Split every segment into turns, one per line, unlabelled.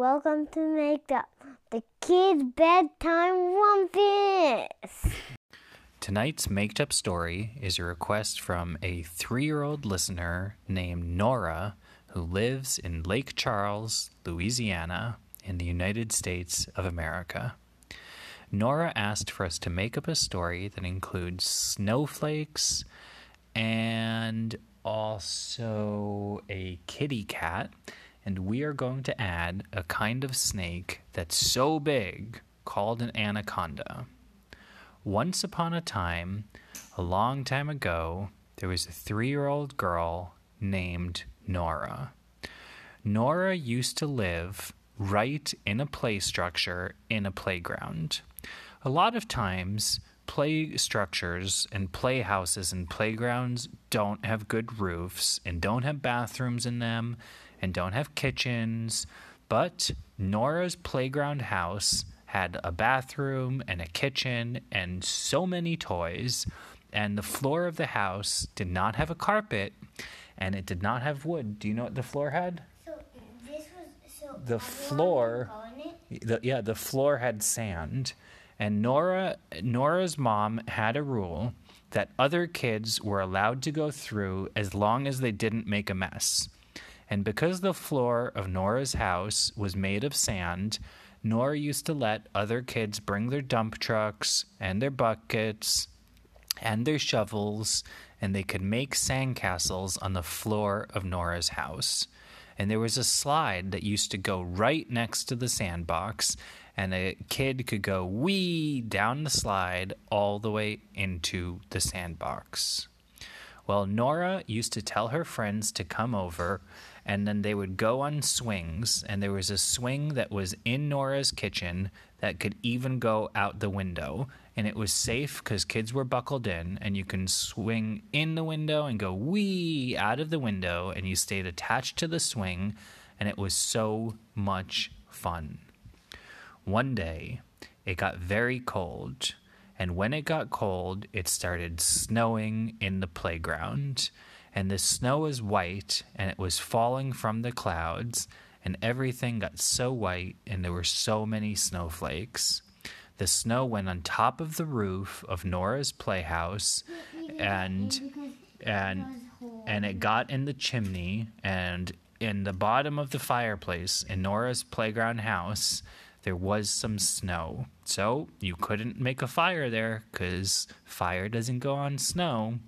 Welcome to Make Up, the kids' bedtime rumpus.
Tonight's Maked Up story is a request from a three year old listener named Nora who lives in Lake Charles, Louisiana, in the United States of America. Nora asked for us to make up a story that includes snowflakes and also a kitty cat. And we are going to add a kind of snake that's so big called an anaconda. Once upon a time, a long time ago, there was a three year old girl named Nora. Nora used to live right in a play structure in a playground. A lot of times, play structures and playhouses and playgrounds don't have good roofs and don't have bathrooms in them and don't have kitchens, but Nora's playground house had a bathroom and a kitchen and so many toys, and the floor of the house did not have a carpet and it did not have wood. Do you know what the floor had?
So this was so
The floor- The, yeah, the floor had sand, and Nora Nora's mom had a rule that other kids were allowed to go through as long as they didn't make a mess. And because the floor of Nora's house was made of sand, Nora used to let other kids bring their dump trucks and their buckets and their shovels, and they could make sandcastles on the floor of Nora's house. And there was a slide that used to go right next to the sandbox, and a kid could go wee down the slide all the way into the sandbox. Well, Nora used to tell her friends to come over, and then they would go on swings. And there was a swing that was in Nora's kitchen that could even go out the window. And it was safe because kids were buckled in, and you can swing in the window and go wee out of the window, and you stayed attached to the swing, and it was so much fun. One day, it got very cold, and when it got cold, it started snowing in the playground. And the snow was white, and it was falling from the clouds, and everything got so white, and there were so many snowflakes. The snow went on top of the roof of Nora's playhouse, and and and it got in the chimney and in the bottom of the fireplace in Nora's playground house there was some snow. So you couldn't make a fire there cuz fire doesn't go on snow.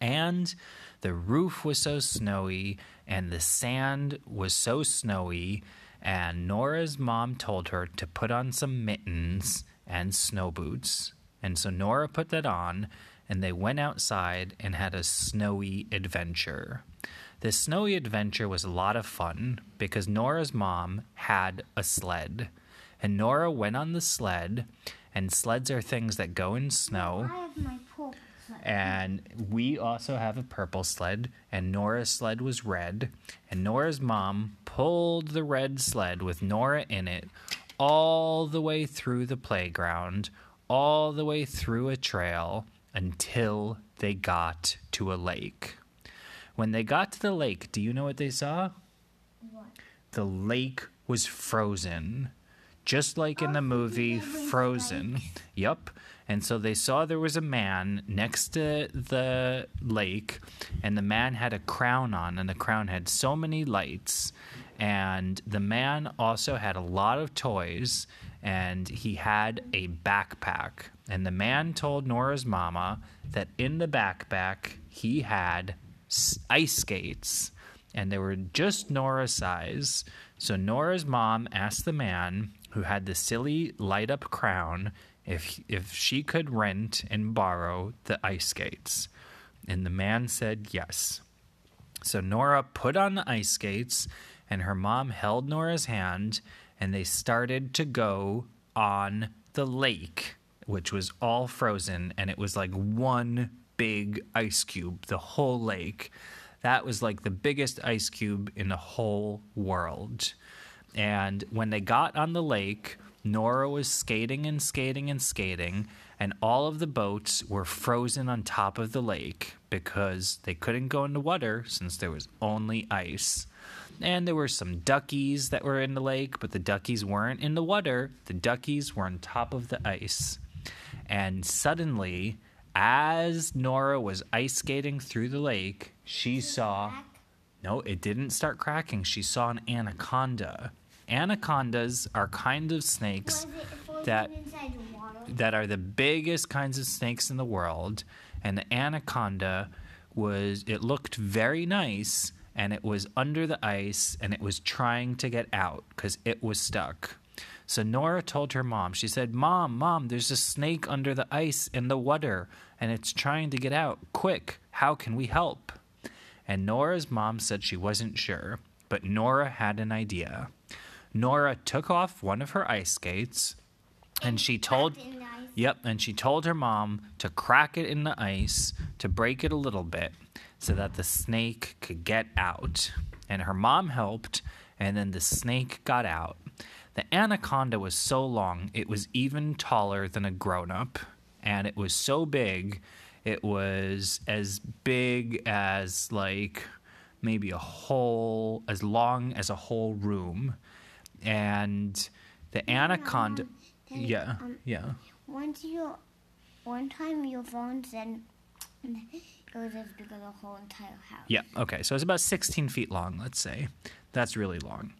And the roof was so snowy and the sand was so snowy and Nora's mom told her to put on some mittens and snow boots. And so Nora put that on and they went outside and had a snowy adventure. This snowy adventure was a lot of fun because Nora's mom had a sled. And Nora went on the sled, and sleds are things that go in snow. And we also have a purple sled, and Nora's sled was red. And Nora's mom pulled the red sled with Nora in it all the way through the playground, all the way through a trail until they got to a lake. When they got to the lake, do you know what they saw?
What?
The lake was frozen. Just like in the movie Frozen. Yup. And so they saw there was a man next to the lake, and the man had a crown on, and the crown had so many lights. And the man also had a lot of toys, and he had a backpack. And the man told Nora's mama that in the backpack he had ice skates and they were just Nora's size. So Nora's mom asked the man who had the silly light up crown if if she could rent and borrow the ice skates. And the man said yes. So Nora put on the ice skates and her mom held Nora's hand and they started to go on the lake, which was all frozen and it was like one big ice cube, the whole lake. That was like the biggest ice cube in the whole world. And when they got on the lake, Nora was skating and skating and skating, and all of the boats were frozen on top of the lake because they couldn't go into water since there was only ice. And there were some duckies that were in the lake, but the duckies weren't in the water. The duckies were on top of the ice. And suddenly, as Nora was ice skating through the lake, she saw. No, it didn't start cracking. She saw an anaconda. Anacondas are kind of snakes
Was it frozen
that
inside the water?
that are the biggest kinds of snakes in the world. And the anaconda was it looked very nice and it was under the ice and it was trying to get out because it was stuck. So nora told her mom she said mom mom there's a snake under the ice in the water and it's trying to get out. Quick how can we help? And nora's mom said she wasn't sure but nora had an idea nora took off one of her ice skates and she told
Wrapped in ice.
Yep, and she told her mom to crack it in the ice to break it a little bit so that the snake could get out. And her mom helped, and then the snake got out. The anaconda was so long, it was even taller than a grown up. And it was so big, it was as big as like maybe a whole, as long as a whole room. And the anaconda.
Daddy,
Yeah,
um,
yeah.
Once you, one time your phone said it was as big as the whole entire house.
Yeah, okay. So it's about 16 feet long, let's say. That's really long.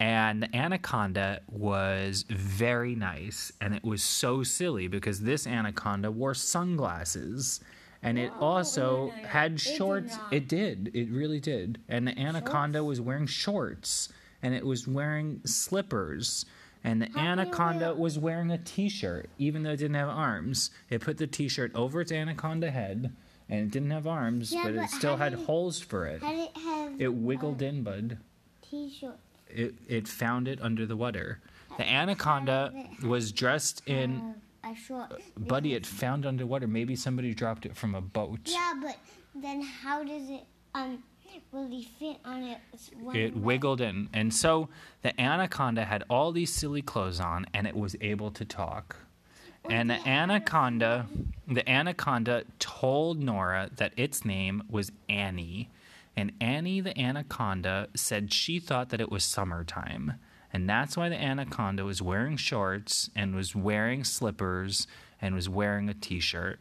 And the anaconda was very nice. And it was so silly because this anaconda wore sunglasses. And it also had shorts. It did. It really did. And the anaconda was wearing shorts. And it was wearing slippers. And the
How
anaconda was wearing a t shirt, even though it didn't have arms. It put the t shirt over its anaconda head. And it didn't have arms,
Yeah,
but it still had
it-
holes for it.
It have
It wiggled in, bud.
t-shirt?
It it found it under the water. The anaconda was dressed in.
have a short.
Buddy, it found underwater. Maybe somebody dropped it from a boat.
Yeah, but then how does it um really fit on it? when
It wiggled in. And so the anaconda had all these silly clothes on and it was able to talk. And the anaconda, the anaconda told Nora that its name was Annie. And Annie the anaconda said she thought that it was summertime. And that's why the anaconda was wearing shorts and was wearing slippers and was wearing a t shirt.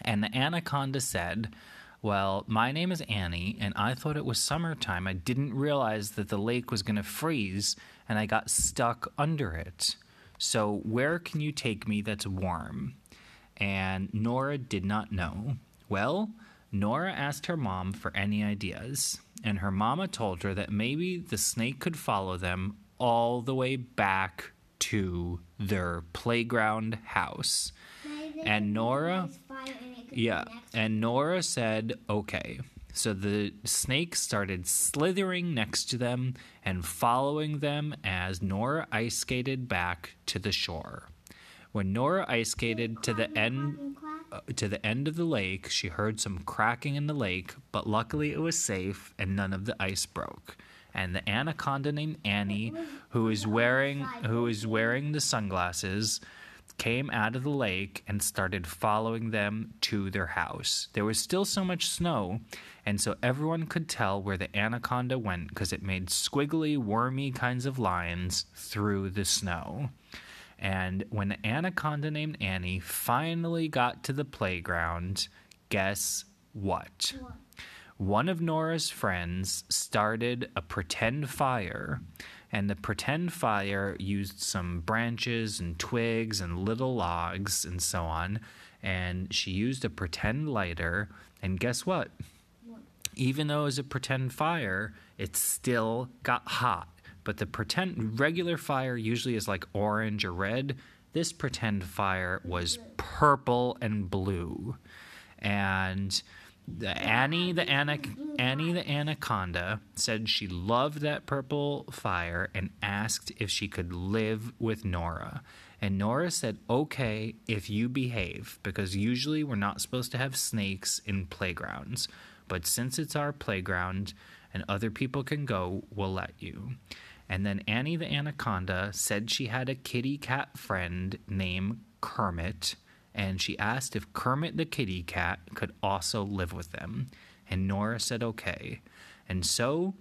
And the anaconda said, Well, my name is Annie, and I thought it was summertime. I didn't realize that the lake was going to freeze, and I got stuck under it. So, where can you take me that's warm? And Nora did not know. Well, Nora asked her mom for any ideas, and her mama told her that maybe the snake could follow them all the way back to their playground house. And Nora, yeah, and Nora said, okay. So the snake started slithering next to them and following them as Nora ice skated back to the shore. When Nora ice skated to the end uh, to the end of the lake, she heard some cracking in the lake, but luckily it was safe and none of the ice broke. And the anaconda named Annie, who is wearing who is wearing the sunglasses, came out of the lake and started following them to their house. There was still so much snow, and so everyone could tell where the anaconda went because it made squiggly, wormy kinds of lines through the snow. And when the anaconda named Annie finally got to the playground, guess what?
What?
One of Nora's friends started a pretend fire, and the pretend fire used some branches and twigs and little logs and so on. And she used a pretend lighter, and guess what? even though it was a pretend fire, it still got hot. But the pretend regular fire usually is like orange or red. This pretend fire was purple and blue. And the Annie the anac- Annie the anaconda said she loved that purple fire and asked if she could live with Nora. And Nora said, "Okay, if you behave, because usually we're not supposed to have snakes in playgrounds, but since it's our playground and other people can go, we'll let you." And then Annie the anaconda said she had a kitty cat friend named Kermit, and she asked if Kermit the kitty cat could also live with them. And Nora said okay. And so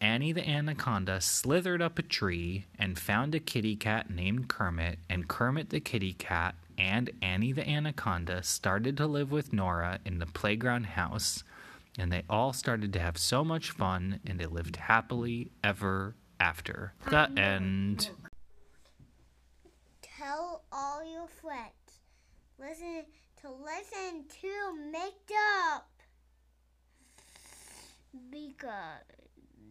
Annie the anaconda slithered up a tree and found a kitty cat named Kermit, and Kermit the kitty cat and Annie the anaconda started to live with Nora in the playground house, and they all started to have so much fun, and they lived happily ever after. The end.
Tell all your friends. Listen to listen to Make Up because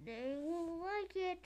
they will like it.